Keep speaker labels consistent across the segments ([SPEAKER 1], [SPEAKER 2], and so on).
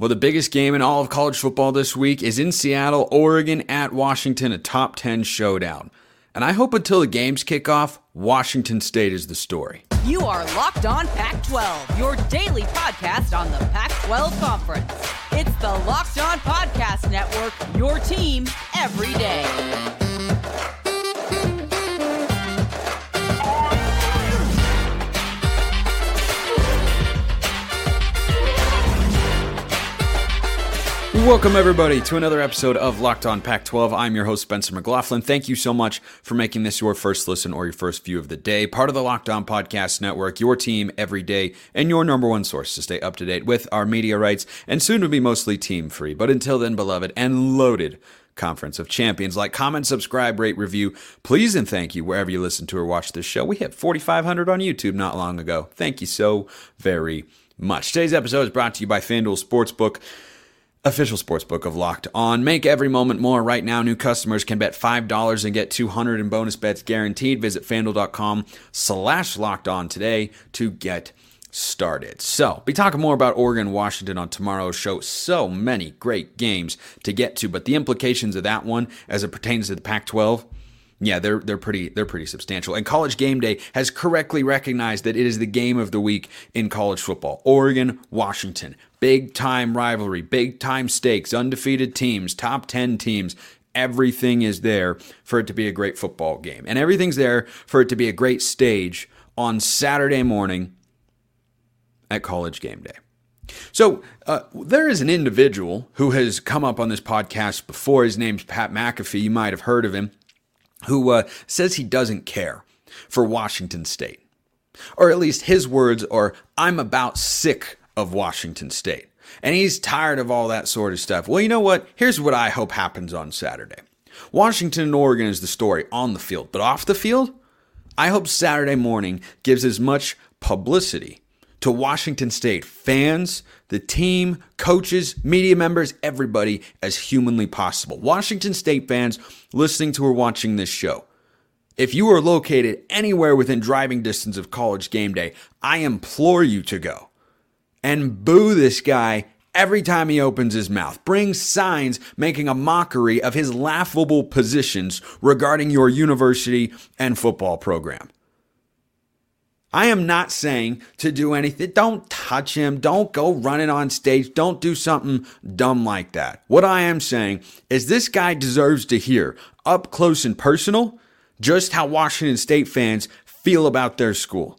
[SPEAKER 1] Well, the biggest game in all of college football this week is in Seattle, Oregon at Washington, a top 10 showdown. And I hope until the games kick off, Washington State is the story.
[SPEAKER 2] You are Locked On Pac 12, your daily podcast on the Pac 12 Conference. It's the Locked On Podcast Network, your team every day.
[SPEAKER 1] Welcome, everybody, to another episode of Locked On Pac 12. I'm your host, Spencer McLaughlin. Thank you so much for making this your first listen or your first view of the day. Part of the Locked On Podcast Network, your team every day, and your number one source to stay up to date with our media rights and soon to be mostly team free. But until then, beloved and loaded Conference of Champions. Like, comment, subscribe, rate, review. Please and thank you wherever you listen to or watch this show. We hit 4,500 on YouTube not long ago. Thank you so very much. Today's episode is brought to you by FanDuel Sportsbook official sportsbook of Locked On. Make every moment more. Right now, new customers can bet $5 and get 200 in bonus bets guaranteed. Visit fanduel.com slash locked on today to get started. So, be talking more about Oregon Washington on tomorrow's show. So many great games to get to, but the implications of that one as it pertains to the Pac 12 yeah, they're they're pretty they're pretty substantial. And College Game Day has correctly recognized that it is the game of the week in college football. Oregon, Washington, big time rivalry, big time stakes, undefeated teams, top 10 teams. Everything is there for it to be a great football game. And everything's there for it to be a great stage on Saturday morning at College Game Day. So, uh, there is an individual who has come up on this podcast before. His name's Pat McAfee. You might have heard of him who uh, says he doesn't care for Washington State. Or at least his words are, I'm about sick of Washington State. And he's tired of all that sort of stuff. Well, you know what? Here's what I hope happens on Saturday Washington and Oregon is the story on the field, but off the field, I hope Saturday morning gives as much publicity to Washington State fans, the team, coaches, media members, everybody as humanly possible. Washington State fans listening to or watching this show. If you are located anywhere within driving distance of college game day, I implore you to go and boo this guy every time he opens his mouth. Bring signs making a mockery of his laughable positions regarding your university and football program. I am not saying to do anything. Don't touch him. Don't go running on stage. Don't do something dumb like that. What I am saying is this guy deserves to hear up close and personal just how Washington State fans feel about their school.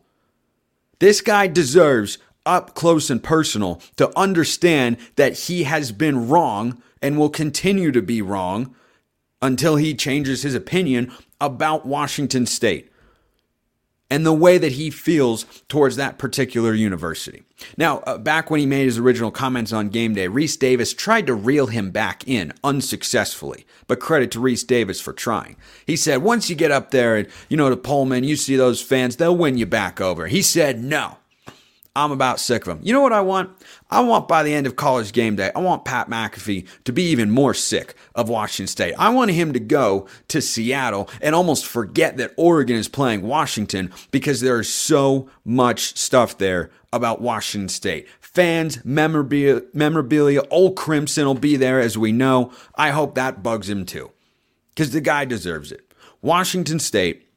[SPEAKER 1] This guy deserves up close and personal to understand that he has been wrong and will continue to be wrong until he changes his opinion about Washington State and the way that he feels towards that particular university. Now, uh, back when he made his original comments on game day, Rece Davis tried to reel him back in unsuccessfully, but credit to Rece Davis for trying. He said, once you get up there and, you know, to Pullman, you see those fans, they'll win you back over. He said, no. I'm about sick of them. You know what I want? I want by the end of college game day, I want Pat McAfee to be even more sick of Washington State. I want him to go to Seattle and almost forget that Oregon is playing Washington because there is so much stuff there about Washington State. Fans, memorabilia, memorabilia, old Crimson will be there as we know. I hope that bugs him too because the guy deserves it. Washington State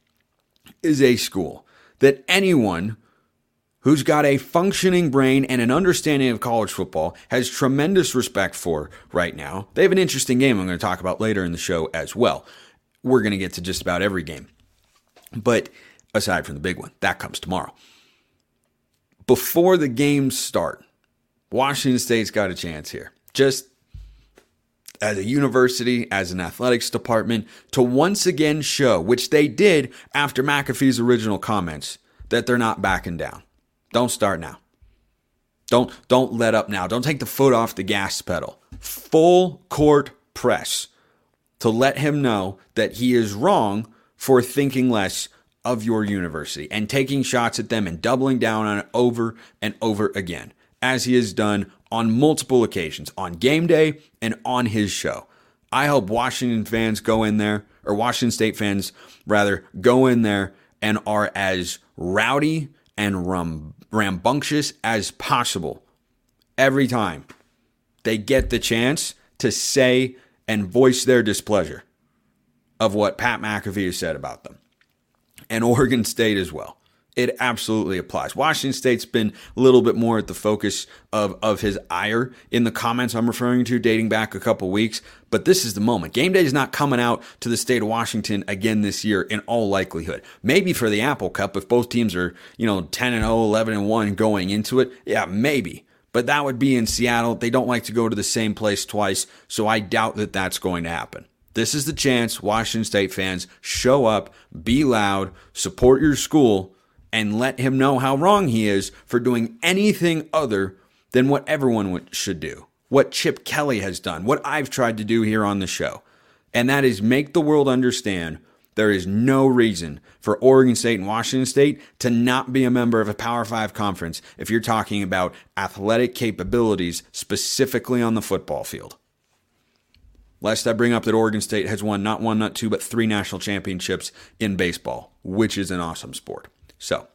[SPEAKER 1] is a school that anyone who's got a functioning brain and an understanding of college football, has tremendous respect for right now. They have an interesting game I'm going to talk about later in the show as well. We're going to get to just about every game. But aside from the big one, that comes tomorrow. Before the games start, Washington State's got a chance here. Just as a university, as an athletics department, to once again show, which they did after McAfee's original comments, that they're not backing down. Don't start now. Don't don't let up now. Don't take the foot off the gas pedal. Full court press to let him know that he is wrong for thinking less of your university and taking shots at them and doubling down on it over and over again, as he has done on multiple occasions on game day and on his show. I hope Washington fans go in there, or Washington State fans rather, go in there and are as rowdy and rum, rambunctious as possible every time they get the chance to say and voice their displeasure of what Pat McAfee has said about them, and Oregon State as well. It absolutely applies. Washington State's been a little bit more at the focus of, of his ire in the comments I'm referring to dating back a couple weeks, but this is the moment. Game day is not coming out to the state of Washington again this year in all likelihood. Maybe for the Apple Cup if both teams are, you know, 10 and 0, 11 and 1 going into it. Yeah, maybe. But that would be in Seattle. They don't like to go to the same place twice, so I doubt that that's going to happen. This is the chance, Washington State fans, show up, be loud, support your school and let him know how wrong he is for doing anything other than what everyone should do, what Chip Kelly has done, what I've tried to do here on the show. And that is make the world understand there is no reason for Oregon State and Washington State to not be a member of a Power Five conference if you're talking about athletic capabilities specifically on the football field. Lest I bring up that Oregon State has won not one, not two, but three national championships in baseball, which is an awesome sport. So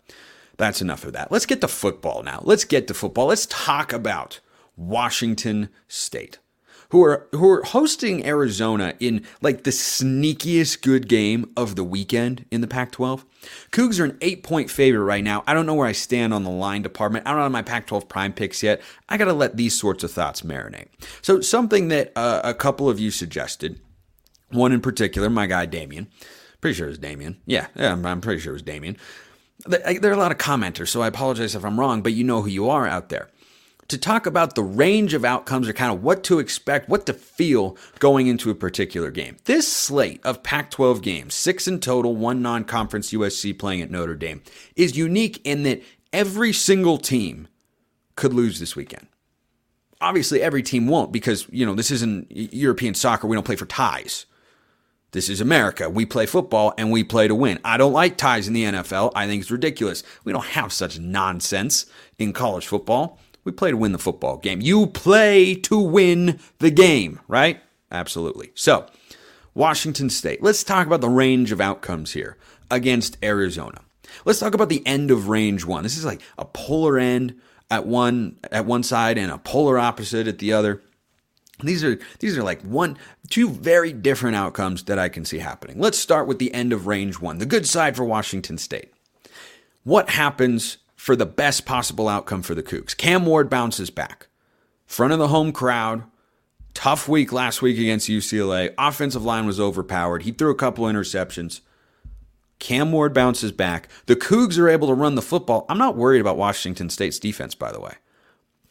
[SPEAKER 1] that's enough of that. Let's get to football now. Let's get to football. Let's talk about Washington State. Who are who are hosting Arizona in like the sneakiest good game of the weekend in the Pac-12? Cougs are an eight-point favorite right now. I don't know where I stand on the line department. I don't have my Pac-12 prime picks yet. I got to let these sorts of thoughts marinate. So something that uh, a couple of you suggested, one in particular, my guy Damien. Pretty sure it was Damien. Yeah, yeah, I'm pretty sure it was Damien there are a lot of commenters, so I apologize if I'm wrong, but you know who you are out there. To talk about the range of outcomes or kind of what to expect, what to feel going into a particular game. This slate of Pac 12 games, six in total, one non conference USC playing at Notre Dame, is unique in that every single team could lose this weekend. Obviously, every team won't because, you know, this isn't European soccer. We don't play for ties. This is America. We play football and we play to win. I don't like ties in the NFL. I think it's ridiculous. We don't have such nonsense in college football. We play to win the football game. You play to win the game, right? Absolutely. So, Washington State. Let's talk about the range of outcomes here against Arizona. Let's talk about the end of range 1. This is like a polar end at one at one side and a polar opposite at the other. These are these are like one two very different outcomes that I can see happening. Let's start with the end of range 1, the good side for Washington State. What happens for the best possible outcome for the Cougs? Cam Ward bounces back. Front of the home crowd. Tough week last week against UCLA. Offensive line was overpowered. He threw a couple interceptions. Cam Ward bounces back. The Cougs are able to run the football. I'm not worried about Washington State's defense, by the way.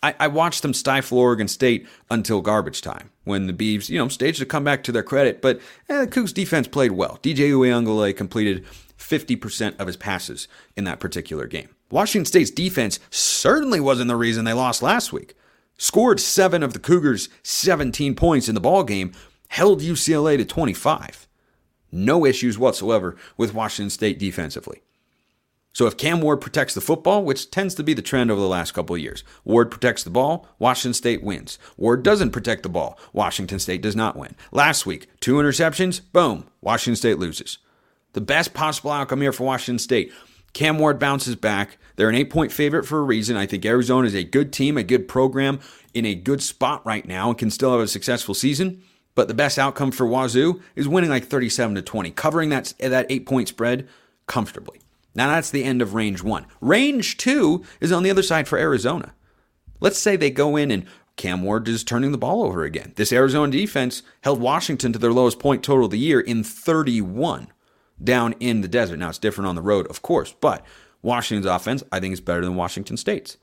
[SPEAKER 1] I, I, watched them stifle Oregon State until garbage time when the Beavs, you know, staged a comeback to their credit. But eh, the Cougs defense played well. DJ Uiagalelei completed 50% of his passes in that particular game. Washington State's defense certainly wasn't the reason they lost last week. Scored seven of the Cougars' 17 points in the ball game, held UCLA to 25. No issues whatsoever with Washington State defensively. So if Cam Ward protects the football, which tends to be the trend over the last couple of years, Ward protects the ball, Washington State wins. Ward doesn't protect the ball, Washington State does not win. Last week, two interceptions, boom, Washington State loses. The best possible outcome here for Washington State. Cam Ward bounces back. They're an eight point favorite for a reason. I think Arizona is a good team, a good program, in a good spot right now, and can still have a successful season. But the best outcome for Wazoo is winning like 37 to 20, covering that, that eight point spread comfortably. Now that's the end of range one. Range two is on the other side for Arizona. Let's say they go in and Cam Ward is turning the ball over again. This Arizona defense held Washington to their lowest point total of the year in 31 down in the desert. Now it's different on the road, of course, but Washington's offense, I think, is better than Washington State's.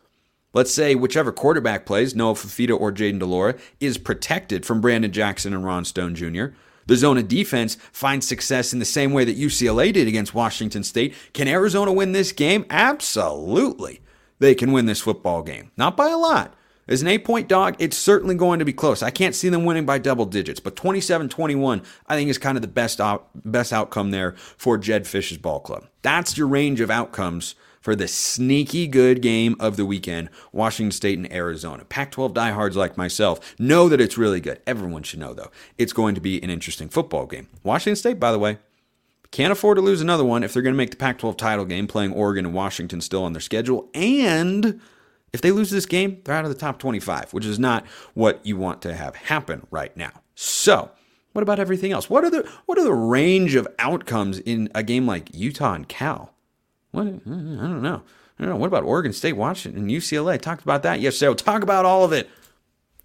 [SPEAKER 1] Let's say whichever quarterback plays, Noah Fifita or Jayden de Laura, is protected from Brennan Jackson and Ron Stone Jr. The zone of defense finds success in the same way that UCLA did against Washington State. Can Arizona win this game? Absolutely. They can win this football game. Not by a lot. As an eight point dog, it's certainly going to be close. I can't see them winning by double digits, but 27 21, I think, is kind of the best, out, best outcome there for Jedd Fisch's ball club. That's your range of outcomes for the sneaky good game of the weekend Washington State and Arizona. Pac 12 diehards like myself know that it's really good. Everyone should know, though. It's going to be an interesting football game. Washington State, by the way, can't afford to lose another one if they're going to make the Pac 12 title game, playing Oregon and Washington still on their schedule. And If they lose this game, they're out of the top 25, which is not what you want to have happen right now. So, what about everything else? What are the what are the range of outcomes in a game like Utah and Cal? What I don't know. I don't know. What about Oregon State, Washington, and UCLA? Talked about that yesterday. We'll talk about all of it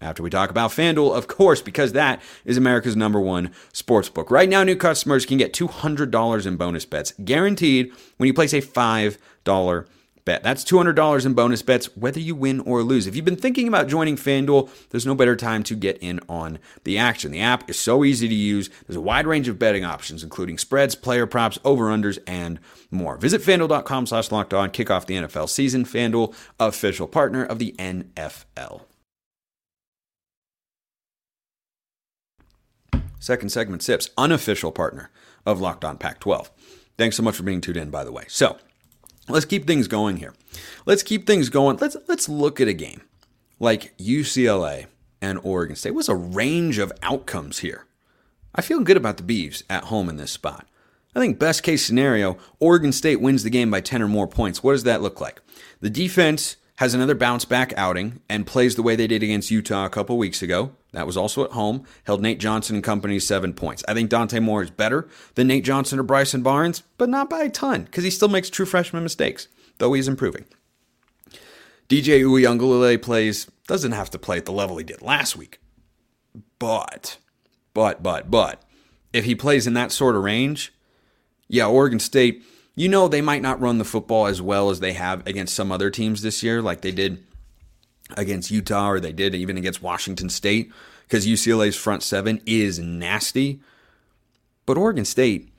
[SPEAKER 1] after we talk about FanDuel, of course, because that is America's number one sports book. Right now, new customers can get $200 in bonus bets guaranteed when you place a $5 bet. That's $200 in bonus bets, whether you win or lose. If you've been thinking about joining FanDuel, there's no better time to get in on the action. The app is so easy to use. There's a wide range of betting options, including spreads, player props, over-unders, and more. Visit FanDuel.com slash locked on. Kick off the NFL season. FanDuel, official partner of the NFL. Second segment sips, unofficial partner of Locked On Pac 12. Thanks so much for being tuned in, by the way. So, let's keep things going here. Let's keep things going. Let's let's look at a game like UCLA and Oregon State. What's a range of outcomes here? I feel good about the Beavs at home in this spot. I think best case scenario, Oregon State wins the game by 10 or more points. What does that look like? The defense has another bounce back outing and plays the way they did against Utah a couple weeks ago. That was also at home. Held Nate Johnson and company seven points. I think Dante Moore is better than Nate Johnson or Bryson Barnes, but not by a ton because he still makes true freshman mistakes, though he's improving. DJ Uiagalelei plays, doesn't have to play at the level he did last week. But, but, but, but, if he plays in that sort of range, yeah, Oregon State, you know they might not run the football as well as they have against some other teams this year, like they did against Utah or they did even against Washington State because UCLA's front seven is nasty. But Oregon State,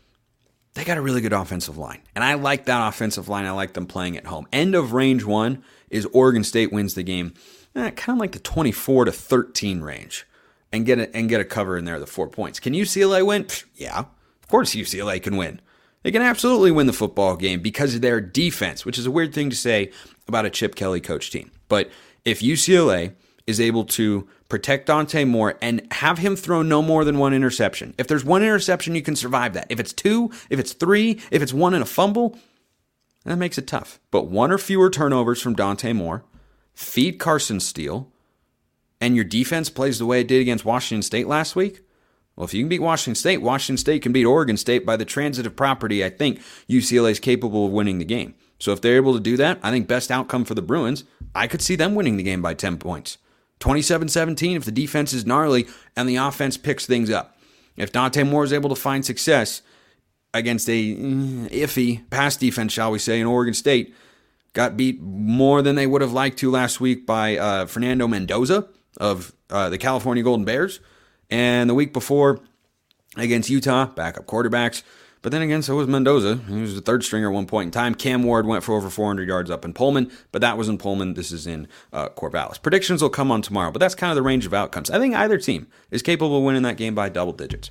[SPEAKER 1] they got a really good offensive line. And I like that offensive line. I like them playing at home. End of range one is Oregon State wins the game, eh, kind of like the 24 to 13 range and get a, and get a cover in there, the four points. Can UCLA win? Pfft, yeah, of course UCLA can win. They can absolutely win the football game because of their defense, which is a weird thing to say about a Chip Kelly coach team. But if UCLA is able to protect Dante Moore and have him throw no more than one interception, if there's one interception, you can survive that. If it's two, if it's three, if it's one and a fumble, that makes it tough. But one or fewer turnovers from Dante Moore, feed Carson Steele, and your defense plays the way it did against Washington State last week. Well, if you can beat Washington State, Washington State can beat Oregon State by the transitive property. I think UCLA is capable of winning the game. So if they're able to do that, I think best outcome for the Bruins, I could see them winning the game by 10 points. 27 17 if the defense is gnarly and the offense picks things up. If Dante Moore is able to find success against a mm, iffy pass defense, shall we say, in Oregon State, got beat more than they would have liked to last week by uh, Fernando Mendoza of uh, the California Golden Bears. And the week before against Utah, backup quarterbacks, but then again, so was Mendoza. He was the third stringer at one point in time. Cam Ward went for over 400 yards up in Pullman, but that was in Pullman. This is in uh, Corvallis. Predictions will come on tomorrow, but that's kind of the range of outcomes. I think either team is capable of winning that game by double digits.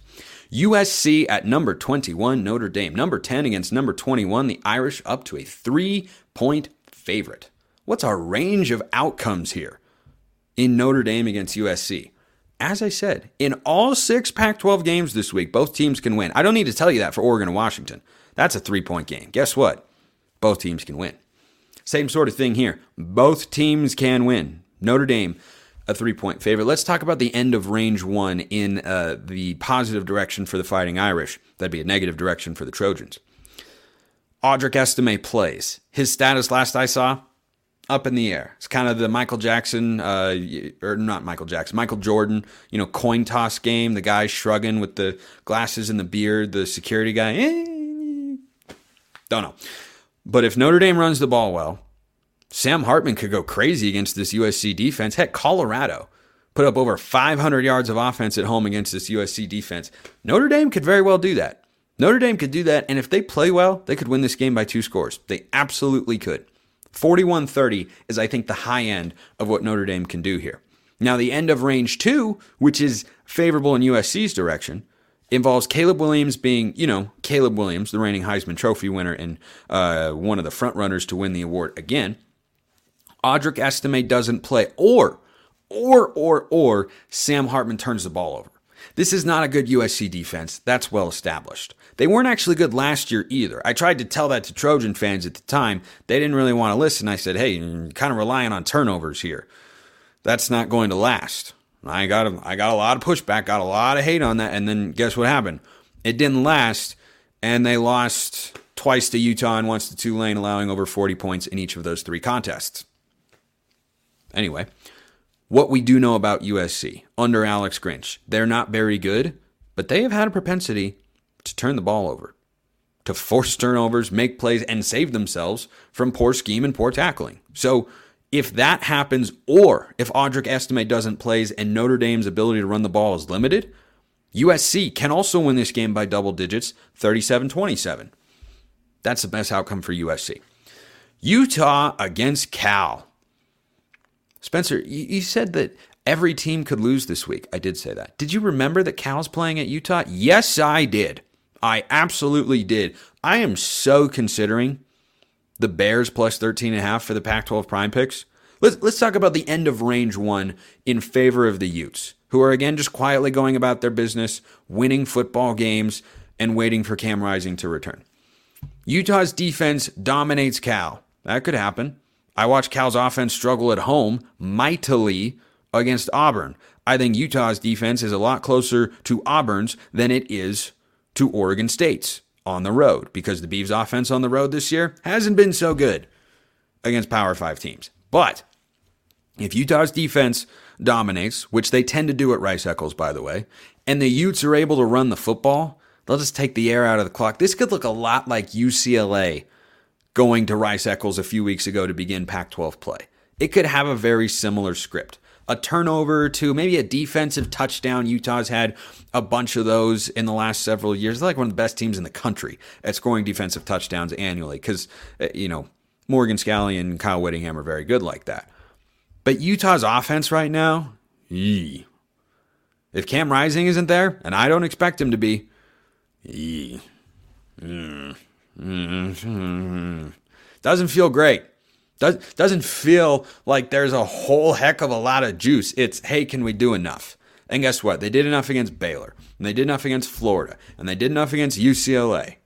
[SPEAKER 1] USC at number 21, Notre Dame. Number 10 against number 21, the Irish up to a three point favorite. What's our range of outcomes here in Notre Dame against USC? As I said, in all six Pac 12 games this week, both teams can win. I don't need to tell you that for Oregon and Washington. That's a three point game. Guess what? Both teams can win. Same sort of thing here. Both teams can win. Notre Dame, a three point favorite. Let's talk about the end of range one in uh, the positive direction for the Fighting Irish. That'd be a negative direction for the Trojans. Audric Estime plays. His status last I saw, up in the air. It's kind of the Michael Jackson, uh, or not Michael Jackson, Michael Jordan, you know, coin toss game. The guy shrugging with the glasses and the beard, the security guy. Eh, don't know. But if Notre Dame runs the ball well, Sam Hartman could go crazy against this USC defense. Heck, Colorado put up over 500 yards of offense at home against this USC defense. Notre Dame could very well do that. Notre Dame could do that, and if they play well, they could win this game by two scores. They absolutely could. 41 30 is, I think, the high end of what Notre Dame can do here. Now, the end of range two, which is favorable in USC's direction, involves Caleb Williams being, you know, Caleb Williams, the reigning Heisman Trophy winner and uh, one of the front runners to win the award again. Audric Estime doesn't play, or, or, or, or Sam Hartman turns the ball over. This is not a good USC defense. That's well established. They weren't actually good last year either. I tried to tell that to Trojan fans at the time. They didn't really want to listen. I said, hey, you're kind of relying on turnovers here. That's not going to last. I got a, I got a lot of pushback, got a lot of hate on that, and then guess what happened? It didn't last, and they lost twice to Utah and once to Tulane, allowing over 40 points in each of those three contests. Anyway, what we do know about USC under Alex Grinch, they're not very good, but they have had a propensity to turn the ball over, to force turnovers, make plays, and save themselves from poor scheme and poor tackling. So if that happens, or if Audric Estime doesn't plays and Notre Dame's ability to run the ball is limited, USC can also win this game by double digits, 37 27. That's the best outcome for USC. Utah against Cal. Spencer, you said that every team could lose this week. I did say that. Did you remember that Cal's playing at Utah? Yes, I did. I absolutely did. I am so considering the Bears plus 13 and a half for the Pac-12 prime picks. Let's let's talk about the end of range 1 in favor of the Utes, who are again just quietly going about their business, winning football games and waiting for Cam Rising to return. Utah's defense dominates Cal. That could happen. I watched Cal's offense struggle at home mightily against Auburn. I think Utah's defense is a lot closer to Auburn's than it is to Oregon State's on the road because the Beavs offense on the road this year hasn't been so good against Power 5 teams. But if Utah's defense dominates, which they tend to do at Rice Eccles, by the way, and the Utes are able to run the football, they'll just take the air out of the clock. This could look a lot like UCLA going to Rice Eccles a few weeks ago to begin Pac 12 play. It could have a very similar script a turnover to maybe a defensive touchdown. Utah's had a bunch of those in the last several years. They're like one of the best teams in the country at scoring defensive touchdowns annually because, uh, you know, Morgan Scalley and Kyle Whittingham are very good like that. But Utah's offense right now, yee. If Cam Rising isn't there, and I don't expect him to be, yee. Mm. Mm. Doesn't feel great. Does, doesn't feel like there's a whole heck of a lot of juice. It's, hey, can we do enough? And guess what? They did enough against Baylor, and they did enough against Florida, and they did enough against UCLA.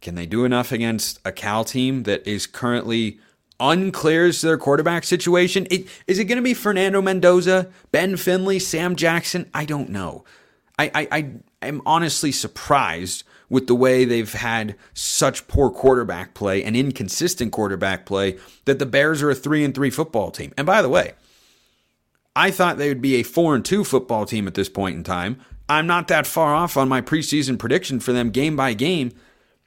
[SPEAKER 1] Can they do enough against a Cal team that is currently unclear as to their quarterback situation? It, is it going to be Fernando Mendoza, Ben Finley, Sam Jackson? I don't know. I, I, I am honestly surprised with the way they've had such poor quarterback play and inconsistent quarterback play that the Bears are a 3 and 3 football team. And by the way, I thought they would be a 4 and 2 football team at this point in time. I'm not that far off on my preseason prediction for them game by game.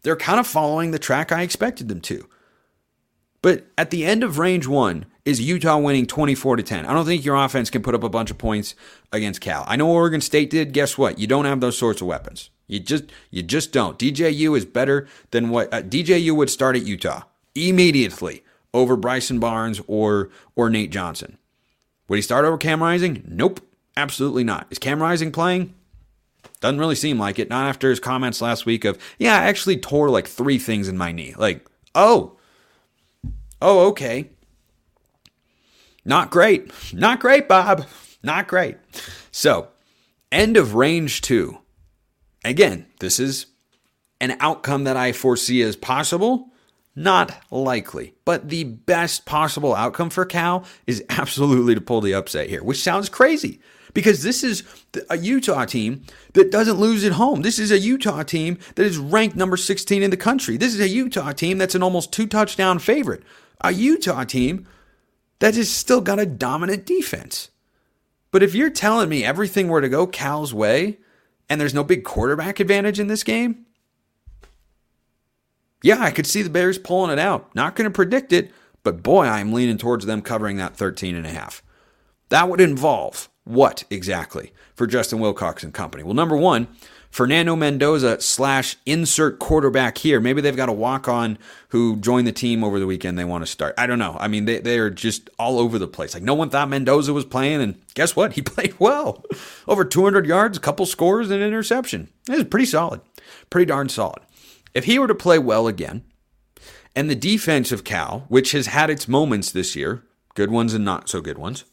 [SPEAKER 1] They're kind of following the track I expected them to. But at the end of range 1 is Utah winning 24 to 10. I don't think your offense can put up a bunch of points against Cal. I know Oregon State did. Guess what? You don't have those sorts of weapons. You just you just don't. DJU is better than what uh, DJU would start at Utah immediately over Bryson Barnes or or Nate Johnson. Would he start over Cam Rising? Nope, absolutely not. Is Cam Rising playing? Doesn't really seem like it. Not after his comments last week of, yeah, I actually tore like three things in my knee. Like, oh, oh, okay. Not great. Not great, Bob. Not great. So, end of range two. Again, this is an outcome that I foresee as possible. Not likely, but the best possible outcome for Cal is absolutely to pull the upset here, which sounds crazy because this is a Utah team that doesn't lose at home. This is a Utah team that is ranked number 16 in the country. This is a Utah team that's an almost two touchdown favorite. A Utah team that has still got a dominant defense. But if you're telling me everything were to go Cal's way, and there's no big quarterback advantage in this game, yeah, I could see the Bears pulling it out. Not going to predict it, but boy, I'm leaning towards them covering that 13 and a half. That would involve what exactly for Justin Wilcox and company? Well, number one, Fernando Mendoza slash insert quarterback here. Maybe they've got a walk on who joined the team over the weekend they want to start. I don't know. I mean, they, they are just all over the place. Like, no one thought Mendoza was playing, and guess what? He played well. Over 200 yards, a couple scores, and an interception. It was pretty solid. Pretty darn solid. If he were to play well again, and the defense of Cal, which has had its moments this year, good ones and not so good ones,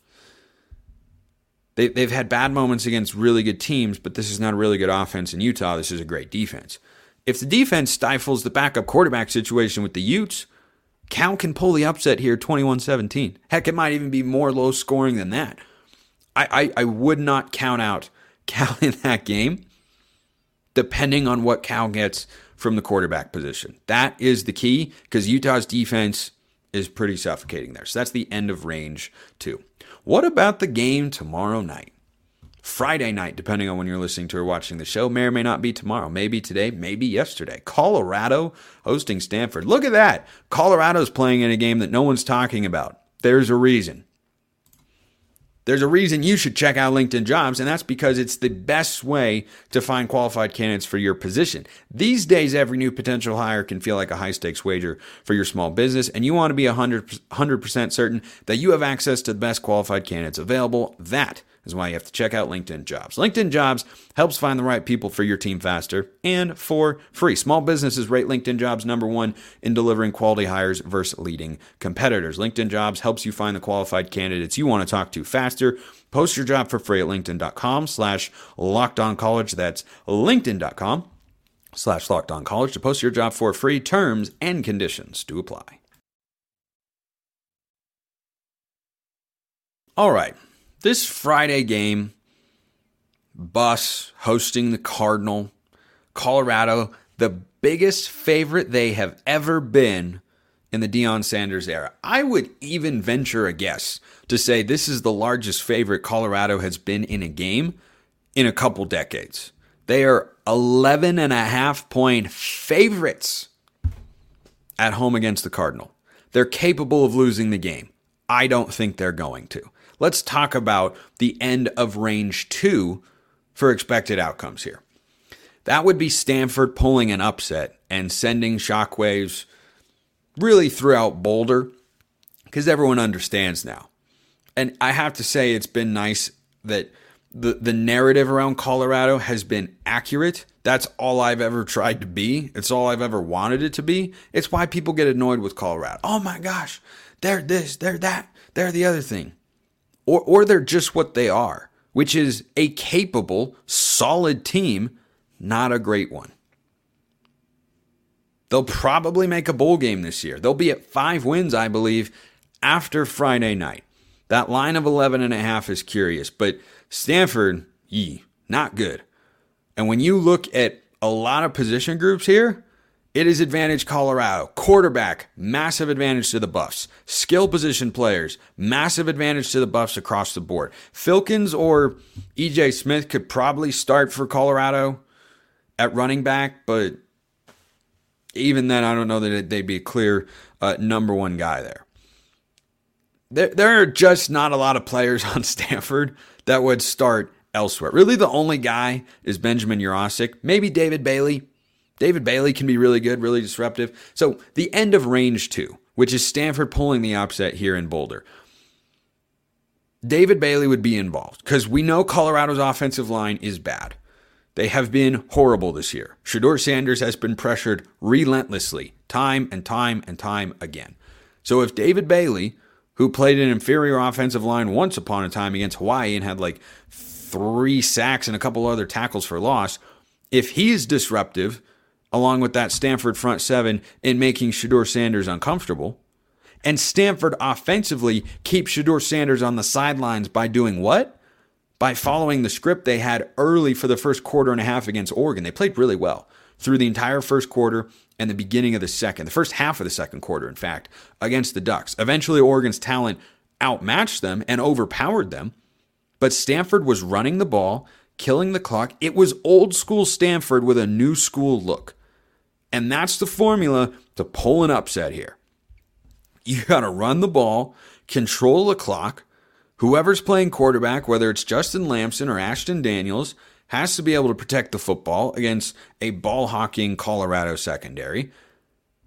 [SPEAKER 1] They, they've had bad moments against really good teams, but this is not a really good offense in Utah. This is a great defense. If the defense stifles the backup quarterback situation with the Utes, Cal can pull the upset here 21 17. Heck, it might even be more low scoring than that. I, I, I would not count out Cal in that game, depending on what Cal gets from the quarterback position. That is the key because Utah's defense is pretty suffocating there. So that's the end of range two. What about the game tomorrow night? Friday night, depending on when you're listening to or watching the show, may or may not be tomorrow, maybe today, maybe yesterday. Colorado hosting Stanford. Look at that. Colorado's playing in a game that no one's talking about. There's a reason. There's a reason you should check out LinkedIn Jobs, and that's because it's the best way to find qualified candidates for your position. These days, every new potential hire can feel like a high stakes wager for your small business, and you want to be 100%, 100% certain that you have access to the best qualified candidates available. That is why you have to check out LinkedIn Jobs. LinkedIn Jobs helps find the right people for your team faster and for free. Small businesses rate LinkedIn Jobs number one in delivering quality hires versus leading competitors. LinkedIn Jobs helps you find the qualified candidates you want to talk to faster. Post your job for free at linkedin.com slash college. That's linkedin.com slash college to post your job for free. Terms and conditions do apply. All right. This Friday game, Buffs hosting the Cardinal, Colorado, the biggest favorite they have ever been in the Deion Sanders era. I would even venture a guess to say this is the largest favorite Colorado has been in a game in a couple decades. They are 11 and a half point favorites at home against the Cardinal. They're capable of losing the game. I don't think they're going to let's talk about the end of range two for expected outcomes here. That would be Stanford pulling an upset and sending shockwaves really throughout Boulder because everyone understands now. And I have to say, it's been nice that the, the narrative around Colorado has been accurate. That's all I've ever tried to be. It's all I've ever wanted it to be. It's why people get annoyed with Colorado. Oh my gosh, they're this, they're that, they're the other thing or, or they're just what they are, which is a capable, solid team, not a great one. They'll probably make a bowl game this year. They'll be at five wins, I believe, after Friday night. That line of 11 and a half is curious, but Stanford, yee, not good. And when you look at a lot of position groups here, it is advantage Colorado. Quarterback, massive advantage to the Buffs. Skill position players, massive advantage to the Buffs across the board. Filkins or EJ Smith could probably start for Colorado at running back, but even then, I don't know that they'd be a clear uh, number one guy there. there. There are just not a lot of players on Stanford that would start elsewhere. Really, the only guy is Benjamin Yurosek, maybe David Bailey David Bailey can be really good, really disruptive. So the end of range two, which is Stanford pulling the upset here in Boulder. David Bailey would be involved because we know Colorado's offensive line is bad. They have been horrible this year. Shedeur Sanders has been pressured relentlessly, time and time and time again. So if David Bailey, who played an inferior offensive line once upon a time against Hawaii and had like three sacks and a couple other tackles for loss, if he's disruptive, along with that Stanford front seven in making Shedeur Sanders uncomfortable. And Stanford offensively keeps Shedeur Sanders on the sidelines by doing what? By following the script they had early for the first quarter and a half against Oregon. They played really well through the entire first quarter and the beginning of the second, the first half of the second quarter, in fact, against the Ducks. Eventually, Oregon's talent outmatched them and overpowered them. But Stanford was running the ball, killing the clock. It was old school Stanford with a new school look. And that's the formula to pull an upset here. You got to run the ball, control the clock. Whoever's playing quarterback, whether it's Justin Lamson or Ashton Daniels, has to be able to protect the football against a ball hawking Colorado secondary.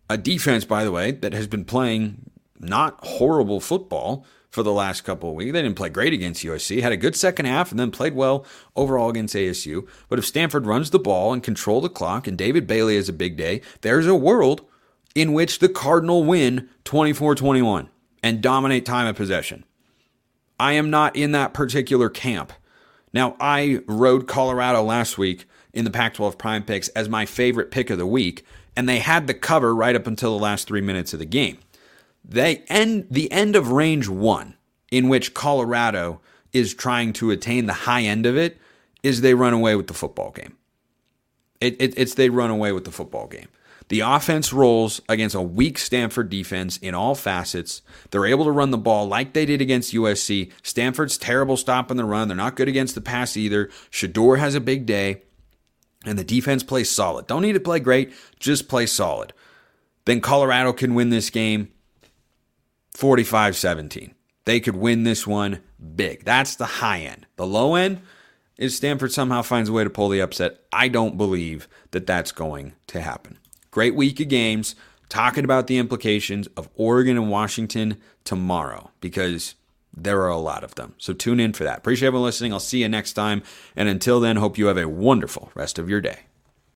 [SPEAKER 1] A defense, by the way, that has been playing not horrible football for the last couple of weeks. They didn't play great against USC, had a good second half, and then played well overall against ASU. But if Stanford runs the ball and control the clock, and David Bailey has a big day, there's a world in which the Cardinal win 24 21 and dominate time of possession. I am not in that particular camp. Now, I rode Colorado last week in the Pac 12 Prime Picks as my favorite pick of the week, and they had the cover right up until the last three minutes of the game. They end the end of range one, in which Colorado is trying to attain the high end of it, is they run away with the football game. It, it, it's they run away with the football game. The offense rolls against a weak Stanford defense in all facets. They're able to run the ball like they did against USC. Stanford's terrible stopping the run. They're not good against the pass either. Shedeur has a big day. And the defense plays solid. Don't need to play great, just play solid. Then Colorado can win this game 45 17. They could win this one big. That's the high end. The low end is Stanford somehow finds a way to pull the upset. I don't believe that that's going to happen. Great week of games. Talking about the implications of Oregon and Washington tomorrow because there are a lot of them. So tune in for that. Appreciate everyone listening. I'll see you next time. And until then, hope you have a wonderful rest of your day.